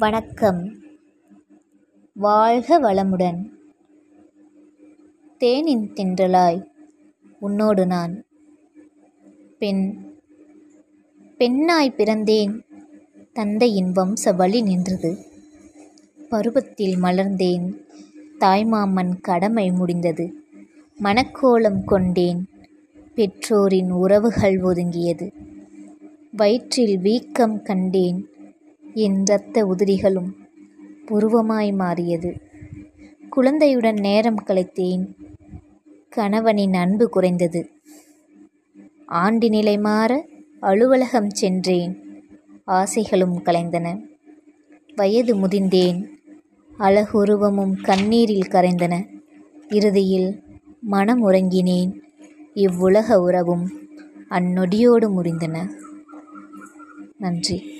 வணக்கம். வாழ்க வளமுடன். தேனின் தென்றலாய் உன்னோடு நான். பெண் பெண்ணாய் பிறந்தேன். தந்தையின் வம்ச வழி நின்றது. பருவத்தில் மலர்ந்தேன். தாய்மாமன் கடமை முடிந்தது. மனக்கோலம் கொண்டேன். பெற்றோரின் உறவுகள் ஒதுங்கியது. வயிற்றில் வீக்கம் கண்டேன். என் இரத்த உதிரிகளும் உருவமாய் மாறியது. குழந்தையுடன் நேரம் கழித்தேன். கணவனின் அன்பு குறைந்தது. ஆண்டி நிலை மாற அலுவலகம் சென்றேன். ஆசைகளும் கலைந்தன. வயது முதிர்ந்தேன். அழகுருவமும் கண்ணீரில் கரைந்தன. இறுதியில் மனம் உறங்கினேன். இவ்வுலக உறவும் அந்நொடியோடு முறிந்தன. நன்றி.